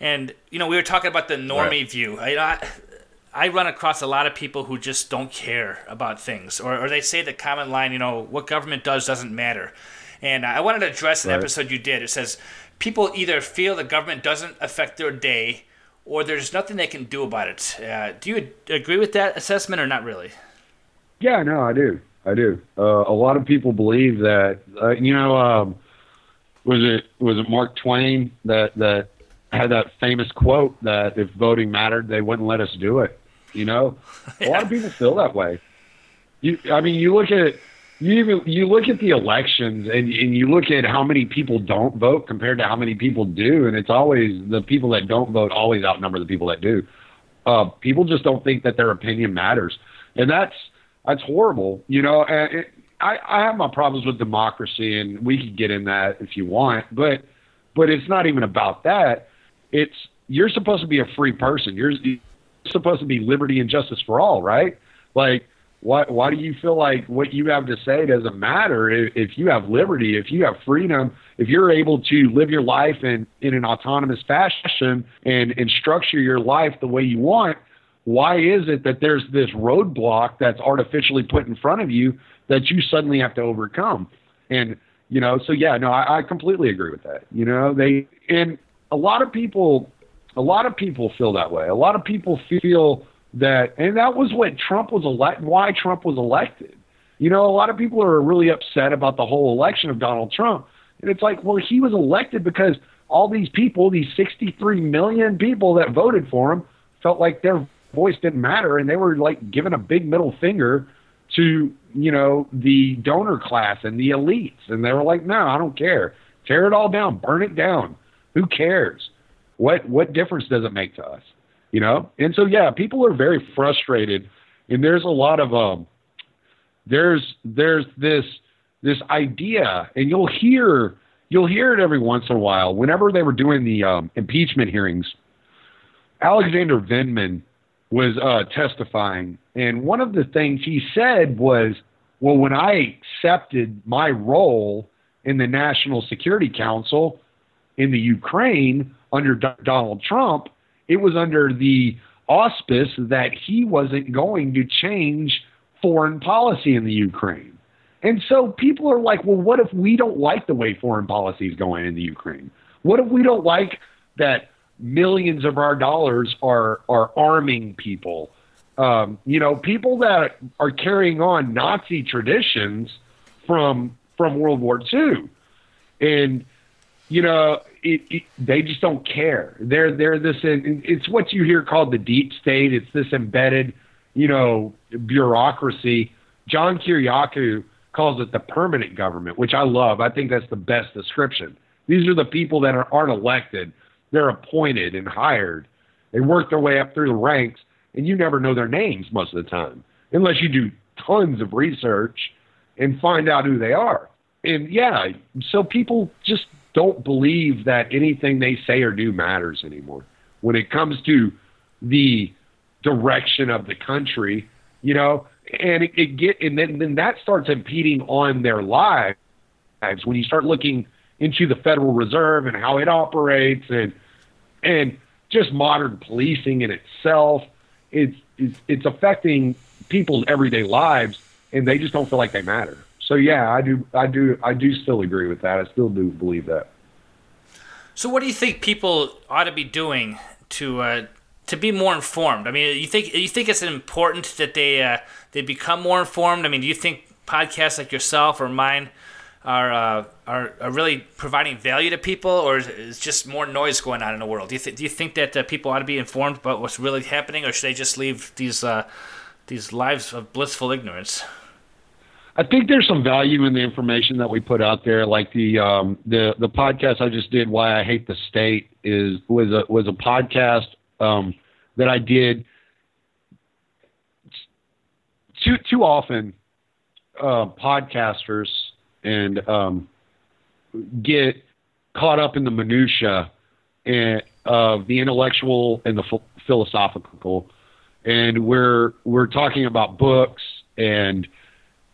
And you know, we were talking about the normie Right. view. I, I I run across a lot of people who just don't care about things, or, or they say the common line, you know, what government does doesn't matter. And I wanted to address an Right. episode you did. It says people either feel the government doesn't affect their day, or there's nothing they can do about it. Uh, do you agree with that assessment, or not really? Yeah, no, I do. I do. Uh, a lot of people believe that. Uh, you know, um, was it was it Mark Twain that that had that famous quote that if voting mattered, they wouldn't let us do it. You know, a lot of people feel that way. You, I mean, you look at you even you look at the elections and and you look at how many people don't vote compared to how many people do, and it's always the people that don't vote always outnumber the people that do. Uh, people just don't think that their opinion matters, and that's that's horrible. You know, and it, I I have my problems with democracy, and we could get in that if you want, but but it's not even about that. It's you're supposed to be a free person. You're supposed to be liberty and justice for all, right? Like, why why do you feel like what you have to say doesn't matter if, if you have liberty, if you have freedom, if you're able to live your life in in an autonomous fashion and and structure your life the way you want? Why is it that there's this roadblock that's artificially put in front of you that you suddenly have to overcome? And you know, so yeah, no, I, I completely agree with that. You know, they and a lot of people, a lot of people feel that way. A lot of people feel that, and that was what Trump was elected, why Trump was elected. You know, a lot of people are really upset about the whole election of Donald Trump. And it's like, well, he was elected because all these people, these 63 million people that voted for him, felt like their voice didn't matter. And they were like giving a big middle finger to, you know, the donor class and the elites. And they were like, no, I don't care. Tear it all down, burn it down. Who cares? What what difference does it make to us? you know and so yeah people are very frustrated and there's a lot of um there's there's this this idea and you'll hear you'll hear it every once in a while whenever they were doing the um, impeachment hearings alexander vindman was uh, testifying and one of the things he said was well when i accepted my role in the national security council in the ukraine under D- donald trump it was under the auspice that he wasn't going to change foreign policy in the Ukraine. And so people are like, well, what if we don't like the way foreign policy is going in the Ukraine? What if we don't like that millions of our dollars are are arming people? Um, you know, people that are carrying on Nazi traditions from from World War II, and you know, it, it, they just don't care. They're they're this. It's what you hear called the deep state. It's this embedded, you know, bureaucracy. John Kiriakou calls it the permanent government, which I love. I think that's the best description. These are the people that are, aren't elected; they're appointed and hired. They work their way up through the ranks, and you never know their names most of the time, unless you do tons of research and find out who they are. And yeah, so people just don't believe that anything they say or do matters anymore. When it comes to the direction of the country, you know, and it, it get and then then that starts impeding on their lives when you start looking into the Federal Reserve and how it operates and and just modern policing in itself. It's it's, it's affecting people's everyday lives, and they just don't feel like they matter. So yeah, I do, I do, I do still agree with that. I still do believe that. So what do you think people ought to be doing to uh, to be more informed? I mean, you think you think it's important that they uh, they become more informed? I mean, do you think podcasts like yourself or mine are uh, are, are really providing value to people, or is just more noise going on in the world? Do you th- do you think that uh, people ought to be informed about what's really happening, or should they just leave these uh, these lives of blissful ignorance? I think there's some value in the information that we put out there. Like the um, the the podcast I just did, "Why I Hate the State," is was a was a podcast um, that I did. Too too often, uh, podcasters and um, get caught up in the minutia and, of the intellectual and the ph- philosophical, and we're we're talking about books and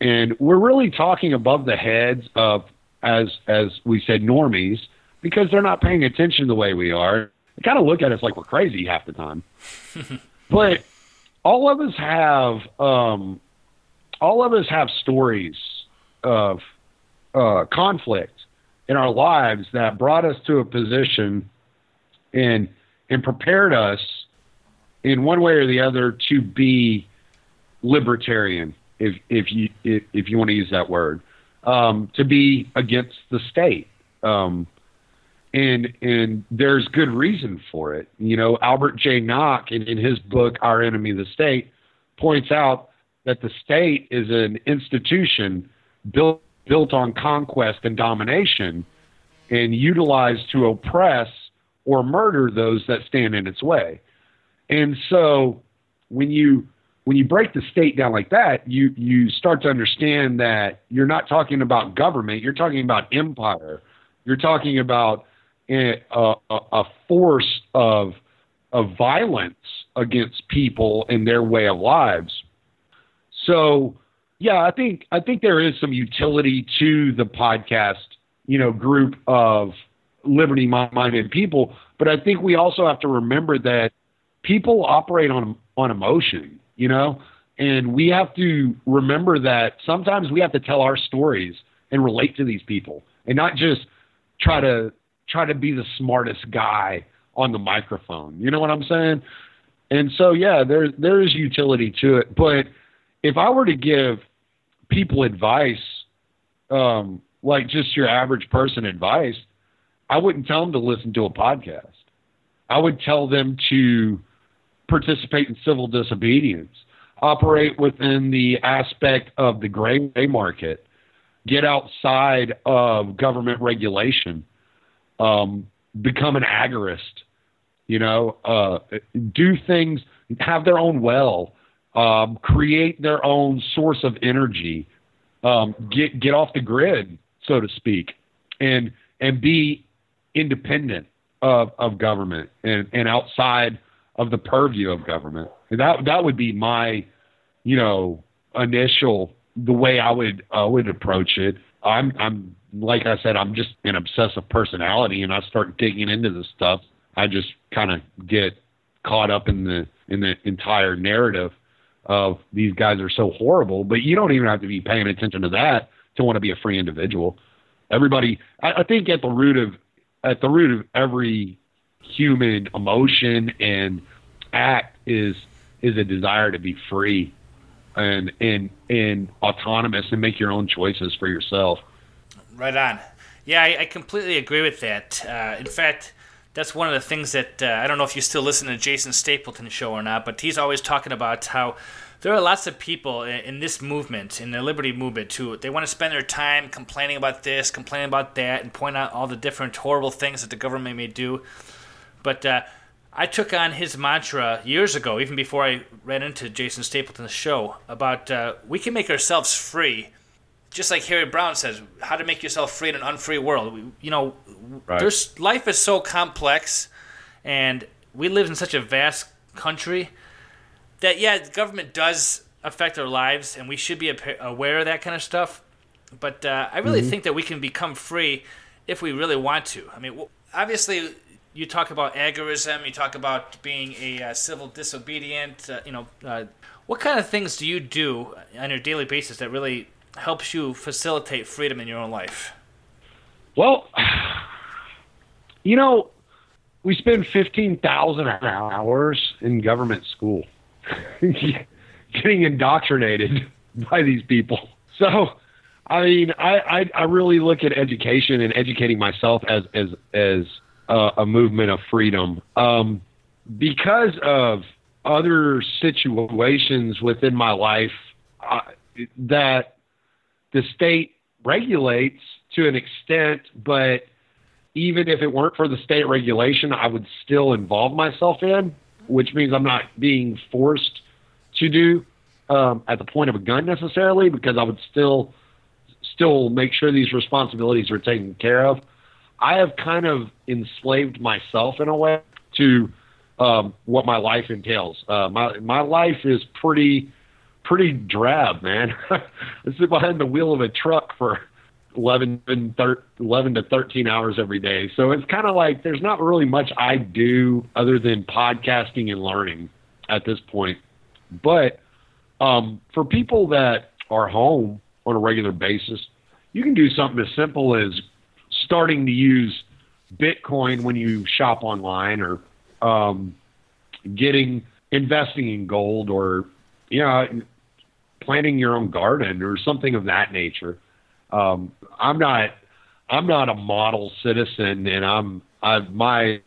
and we're really talking above the heads of as as we said normies because they're not paying attention the way we are. They kind of look at us like we're crazy half the time. but all of us have um, all of us have stories of uh, conflict in our lives that brought us to a position and and prepared us in one way or the other to be libertarian if if you if, if you want to use that word, um, to be against the state. Um, and and there's good reason for it. You know, Albert J. Nock in, in his book Our Enemy the State points out that the state is an institution built built on conquest and domination and utilized to oppress or murder those that stand in its way. And so when you when you break the state down like that, you you start to understand that you're not talking about government, you're talking about empire. You're talking about a, a, a force of of violence against people and their way of lives. So, yeah, I think I think there is some utility to the podcast, you know, group of liberty-minded people, but I think we also have to remember that people operate on on emotion, you know, and we have to remember that sometimes we have to tell our stories and relate to these people and not just try to try to be the smartest guy on the microphone. You know what I'm saying? And so yeah, there there is utility to it, but if I were to give people advice, um, like just your average person advice, I wouldn't tell them to listen to a podcast. I would tell them to participate in civil disobedience, operate within the aspect of the gray market, get outside of government regulation, um, become an agorist, you know, uh, do things, have their own well, um, create their own source of energy, um, get get off the grid, so to speak, and and be independent of, of government and, and outside of the purview of government. And that that would be my, you know, initial the way I would I would approach it. I'm I'm like I said, I'm just an obsessive personality, and I start digging into this stuff. I just kind of get caught up in the in the entire narrative of these guys are so horrible. But you don't even have to be paying attention to that to want to be a free individual. Everybody, I, I think, at the root of at the root of every human emotion and act is is a desire to be free and and and autonomous and make your own choices for yourself. Right on. Yeah, I, I completely agree with that. Uh, in fact, that's one of the things that uh, I don't know if you still listen to Jason Stapleton show or not, but he's always talking about how there are lots of people in, in this movement, in the liberty movement, too. they want to spend their time complaining about this, complaining about that, and point out all the different horrible things that the government may do. But uh, I took on his mantra years ago, even before I ran into Jason Stapleton's show, about uh, we can make ourselves free just like Harry Browne says, how to make yourself free in an unfree world. You know, Right. there's life is so complex, and we live in such a vast country that yeah, the government does affect our lives, and we should be aware of that kind of stuff. But uh, I really think that we can become free if we really want to. I mean, obviously, you talk about agorism, you talk about being a uh, civil disobedient. Uh, you know, uh, what kind of things do you do on your daily basis that really helps you facilitate freedom in your own life? Well, you know, we spend 15,000 hours in government school getting indoctrinated by these people. So, I mean, I, I, I really look at education and educating myself as, as, as a, a movement of freedom. Um, because of other situations within my life uh, that the state regulates to an extent, but even if it weren't for the state regulation, I would still involve myself in, which means I'm not being forced to do um, at the point of a gun necessarily, because I would still still make sure these responsibilities are taken care of. I have kind of enslaved myself in a way to um, what my life entails. Uh, my my life is pretty pretty drab, man. I sit behind the wheel of a truck for 11, and thir- 11 to 13 hours every day. So it's kind of like there's not really much I do other than podcasting and learning at this point. But um, for people that are home on a regular basis, you can do something as simple as starting to use Bitcoin when you shop online or um, getting investing in gold or you know planting your own garden or something of that nature. Um, I'm not I'm not a model citizen, and I'm I, my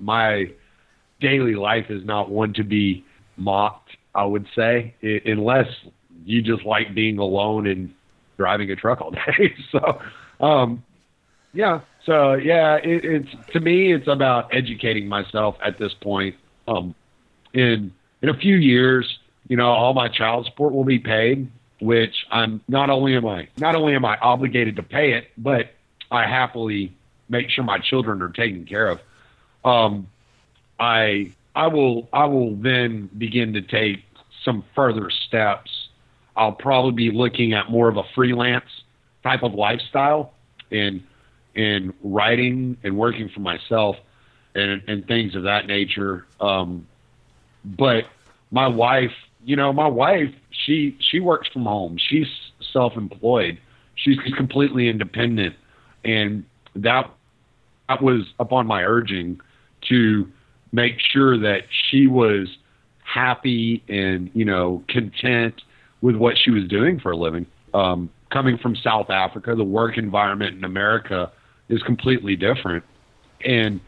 my daily life is not one to be mocked. I would say, unless you just like being alone and driving a truck all day. so, um, yeah. So yeah, it, it's to me, it's about educating myself at this point. Um, in in a few years, you know, all my child support will be paid, which I'm not only am I not only am I obligated to pay it, but I happily make sure my children are taken care of. Um, I I will I will then begin to take some further steps. I'll probably be looking at more of a freelance type of lifestyle and in writing and working for myself and and things of that nature. Um, but my wife, you know, my wife, she she works from home. She's self-employed. She's completely independent, and that that was upon my urging to make sure that she was happy and you know content with what she was doing for a living. Um, coming from South Africa, the work environment in America is completely different, and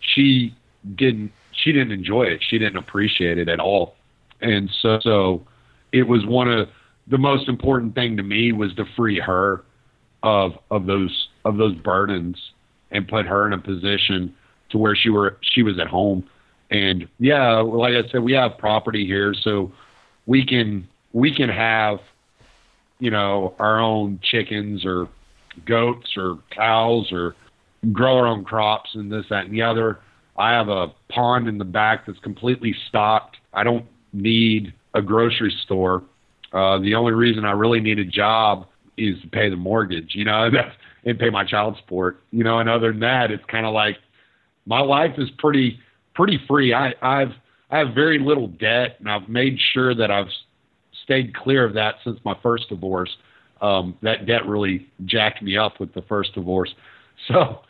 she didn't she didn't enjoy it. She didn't appreciate it at all, and so so it was one of the most important thing to me was to free her of of those of those burdens and put her in a position to where she were she was at home. And yeah, like I said, we have property here, so we can we can have you know our own chickens or goats or cows or grow our own crops and this that and the other. I have a pond in the back that's completely stocked. I don't need a grocery store. Uh, the only reason I really need a job is to pay the mortgage, you know, and pay my child support, you know. And other than that, it's kind of like my life is pretty pretty free. I, I've I have very little debt, and I've made sure that I've stayed clear of that since my first divorce. Um, that debt really jacked me up with the first divorce. So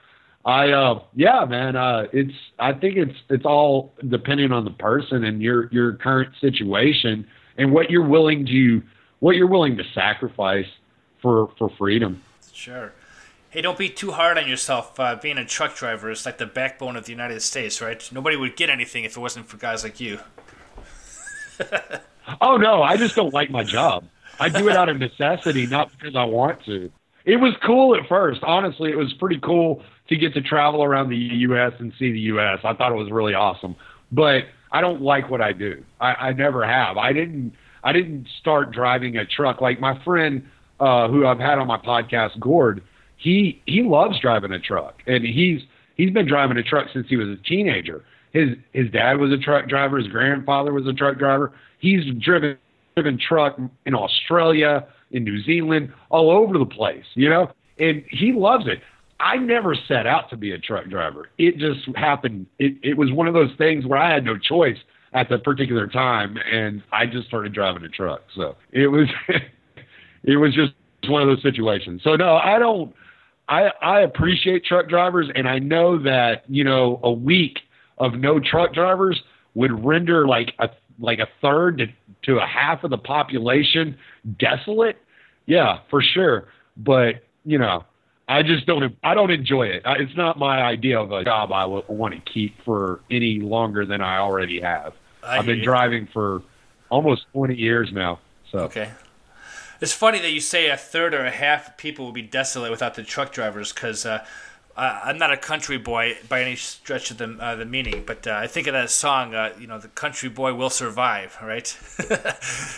I uh yeah, man, uh it's I think it's it's all depending on the person and your your current situation and what you're willing to what you're willing to sacrifice for for freedom. Sure. Hey, don't be too hard on yourself. Uh, being a truck driver is like the backbone of the United States, right? Nobody would get anything if it wasn't for guys like you. oh no, I just don't like my job. I do it out of necessity, not because I want to. It was cool at first. Honestly, it was pretty cool to get to travel around the U.S. and see the U.S. I thought it was really awesome, but I don't like what I do. I, I never have. I didn't. I didn't start driving a truck like my friend uh, who I've had on my podcast, Gord. He he loves driving a truck, and he's he's been driving a truck since he was a teenager. His his dad was a truck driver. His grandfather was a truck driver. He's driven driven truck in Australia, in New Zealand, all over the place, you know, and he loves it. I never set out to be a truck driver. It just happened. It, it was one of those things where I had no choice at that particular time, and I just started driving a truck. So it was, it was just one of those situations. So no, I don't. I I appreciate truck drivers, and I know that you know a week of no truck drivers would render like a like a third to, to a half of the population desolate. Yeah, for sure. But you know, I just don't. I don't enjoy it. It's not my idea of a job I want to keep for any longer than I already have. I have been driving for almost 20 years now. So okay. It's funny that you say a third or a half of people will be desolate without the truck drivers because uh, uh, I'm not a country boy by any stretch of the uh, the meaning, but uh, I think of that song. Uh, you know, the country boy will survive, right?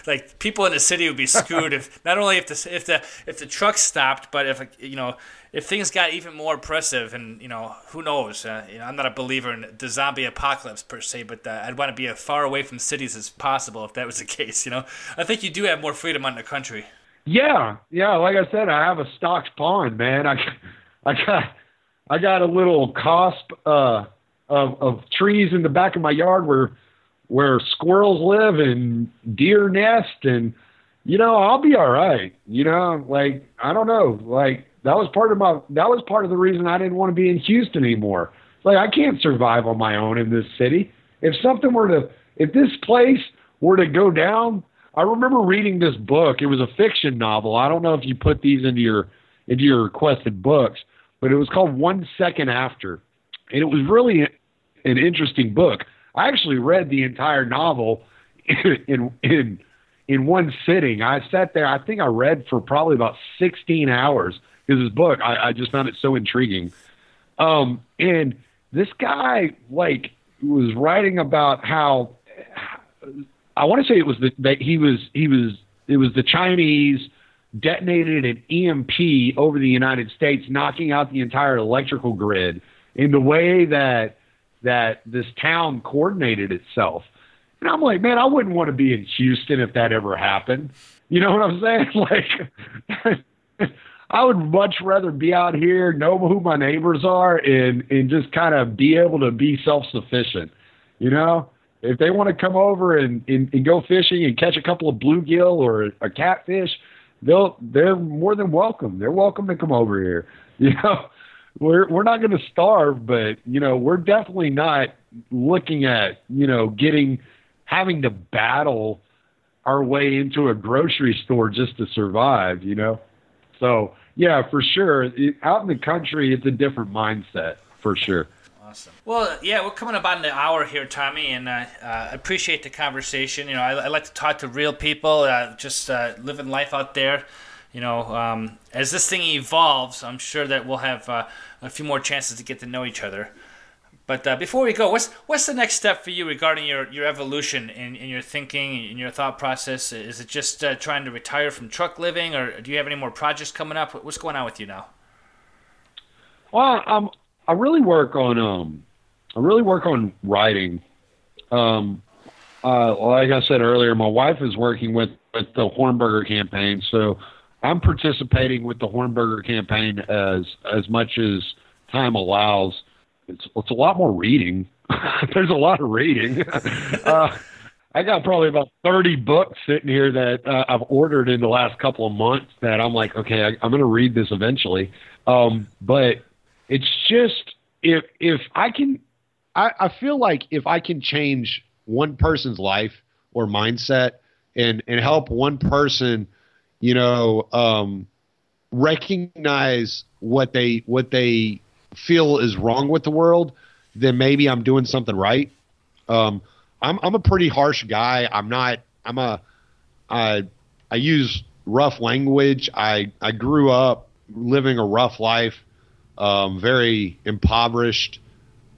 like people in the city would be screwed if not only if the if the if the truck stopped, but if you know if things got even more oppressive, and you know who knows. Uh, you know, I'm not a believer in the zombie apocalypse per se, but uh, I'd want to be as far away from cities as possible if that was the case. You know, I think you do have more freedom on the country. Yeah, yeah. Like I said, I have a stocked pond, man. I I got I got a little cusp uh, of, of trees in the back of my yard where where squirrels live and deer nest and you know I'll be all right. You know, like I don't know, like that was part of my that was part of the reason I didn't want to be in Houston anymore. Like I can't survive on my own in this city. If something were to if this place were to go down, I remember reading this book. It was a fiction novel. I don't know if you put these into your into your requested books but it was called One Second After. And it was really an interesting book. I actually read the entire novel in in in one sitting. I sat there. I think I read for probably about 16 hours because this book. I, I just found it so intriguing. Um, and this guy like was writing about how I want to say it was the, that he was he was it was the Chinese detonated an EMP over the United States, knocking out the entire electrical grid in the way that that this town coordinated itself. And I'm like, man, I wouldn't want to be in Houston if that ever happened. You know what I'm saying? Like, I would much rather be out here, know who my neighbors are, and and just kind of be able to be self sufficient. You know, if they want to come over and, and, and go fishing and catch a couple of bluegill or a catfish, they'll they're more than welcome. They're welcome to come over here. You know, we're we're not going to starve, but you know, we're definitely not looking at you know getting having to battle our way into a grocery store just to survive. You know. So yeah, for sure. Out in the country, it's a different mindset for sure. Awesome. Well, yeah, we're coming about an hour here, Tommy, and uh, uh, appreciate the conversation. You know, I, I, like to talk to real people, uh, just uh, living life out there. You know, um, as this thing evolves, I'm sure that we'll have uh, a few more chances to get to know each other. But uh, before we go, what's what's the next step for you regarding your, your evolution in, in your thinking in your thought process? Is it just uh, trying to retire from truck living, or do you have any more projects coming up? What's going on with you now? Well, I'm I really work on um I really work on writing. Um, uh, like I said earlier, my wife is working with with the Hornberger campaign, so I'm participating with the Hornberger campaign as as much as time allows it's it's a lot more reading. There's a lot of reading. uh, I got probably about 30 books sitting here that uh, I've ordered in the last couple of months that I'm like, okay, I, I'm going to read this eventually. Um, but it's just if if I can, I, I feel like if I can change one person's life or mindset and and help one person, you know, um, recognize what they what they feel is wrong with the world, then maybe I'm doing something right. Um, I'm I'm a pretty harsh guy. I'm not. I'm a. I I use rough language. I I grew up living a rough life, um, very impoverished.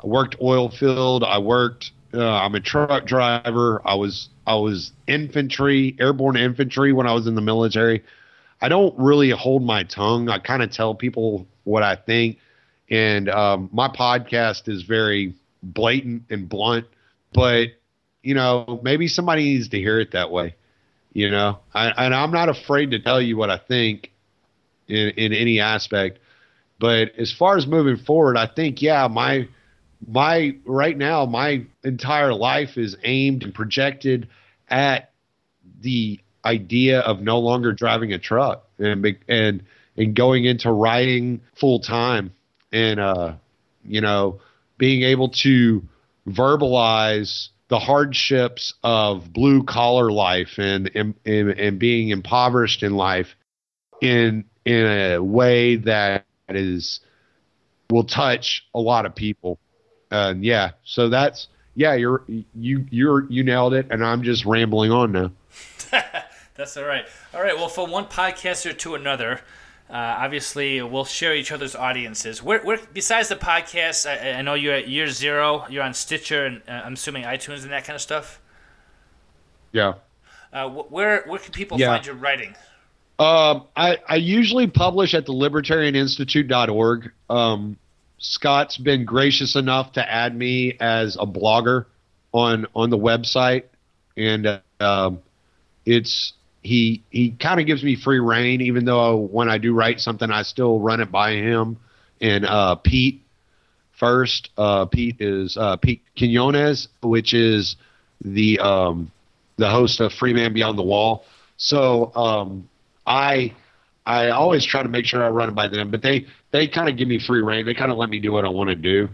I worked oil field. I worked. Uh, I'm a truck driver. I was I was infantry, airborne infantry when I was in the military. I don't really hold my tongue. I kind of tell people what I think. And um, my podcast is very blatant and blunt, but you know, maybe somebody needs to hear it that way. You know, I, and I'm not afraid to tell you what I think in, in any aspect. But as far as moving forward, I think yeah, my my right now my entire life is aimed and projected at the idea of no longer driving a truck and and and going into writing full time and uh, you know being able to verbalize the hardships of blue collar life and, and and being impoverished in life in in a way that is will touch a lot of people and yeah so that's yeah you're you you're you nailed it and i'm just rambling on now that's all right all right well from one podcaster to another uh, obviously, we'll share each other's audiences. Where, where besides the podcast, I, I, know you're at year zero. You're on Stitcher and uh, I'm assuming iTunes and that kind of stuff. Yeah. Uh, where where can people yeah. find your writing? Um, I, I usually publish at the libertarianinstitute.org. Um, Scott's been gracious enough to add me as a blogger on on the website, and uh, um, it's he he kind of gives me free reign, even though when I do write something, I still run it by him. And uh, Pete first, uh, Pete is uh, Pete Quinones, which is the um, the host of Free Man Beyond the Wall. So um, I I always try to make sure I run it by them, but they they kind of give me free reign. They kind of let me do what I want to do.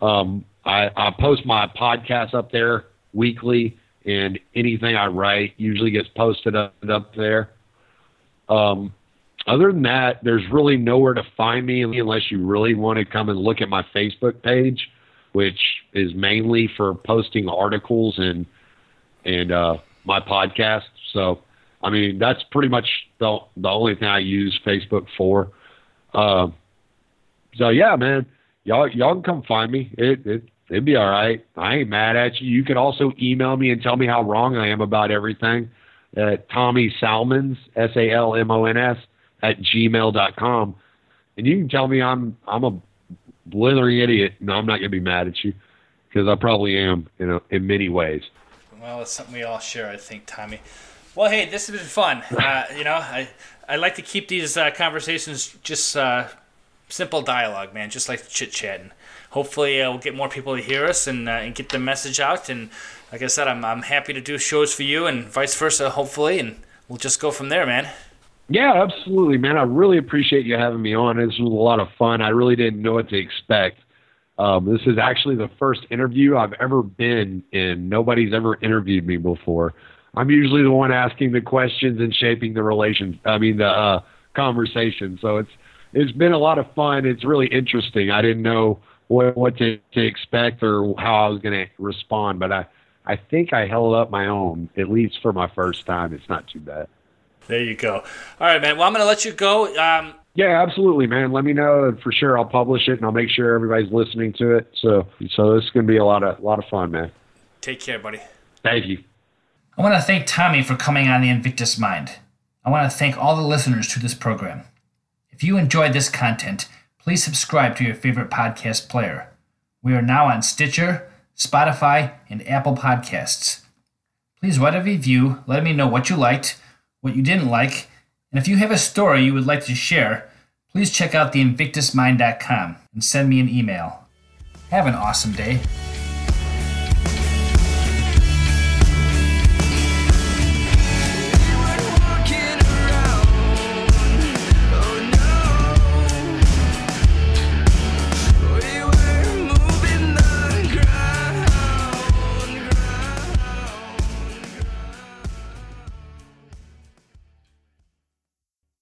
Um, I, I post my podcast up there weekly and anything I write usually gets posted up, up there. Um, other than that, there's really nowhere to find me unless you really want to come and look at my Facebook page, which is mainly for posting articles and and uh, my podcast. So, I mean, that's pretty much the the only thing I use Facebook for. Uh, so yeah, man, y'all y'all can come find me. It, it It'd be all right. I ain't mad at you. You can also email me and tell me how wrong I am about everything at Tommy Salmons, S A L M O N S, at gmail.com. And you can tell me I'm I'm a blithering idiot, No, I'm not to be mad at you. because I probably am, know, in many ways. Well, it's something we all share, I think, Tommy. Well, hey, this has been fun. Uh, you know, I I like to keep these uh, conversations just uh, simple dialogue, man, just like chit chatting. Hopefully, uh, we'll get more people to hear us and, uh, and get the message out. And like I said, I'm I'm happy to do shows for you and vice versa. Hopefully, and we'll just go from there, man. Yeah, absolutely, man. I really appreciate you having me on. This was a lot of fun. I really didn't know what to expect. Um, this is actually the first interview I've ever been in. Nobody's ever interviewed me before. I'm usually the one asking the questions and shaping the relations. I mean the uh, conversation. So it's it's been a lot of fun. It's really interesting. I didn't know what what to, to expect or how I was going to respond, but I I think I held up my own at least for my first time. It's not too bad. There you go. All right, man. Well, I'm going to let you go. Um, yeah, absolutely, man. Let me know, and for sure I'll publish it, and I'll make sure everybody's listening to it. So, so this is going to be a lot of lot of fun, man. take care, buddy. Thank you. I want to thank Tommy for coming on the Invictus Mind. I want to thank all the listeners to this program. If you enjoyed this content, please subscribe to your favorite podcast player. We are now on Stitcher, Spotify, and Apple Podcasts. Please write a review, let me know what you liked, what you didn't like, and if you have a story you would like to share, please check out theinvictusmind.com and send me an email. Have an awesome day.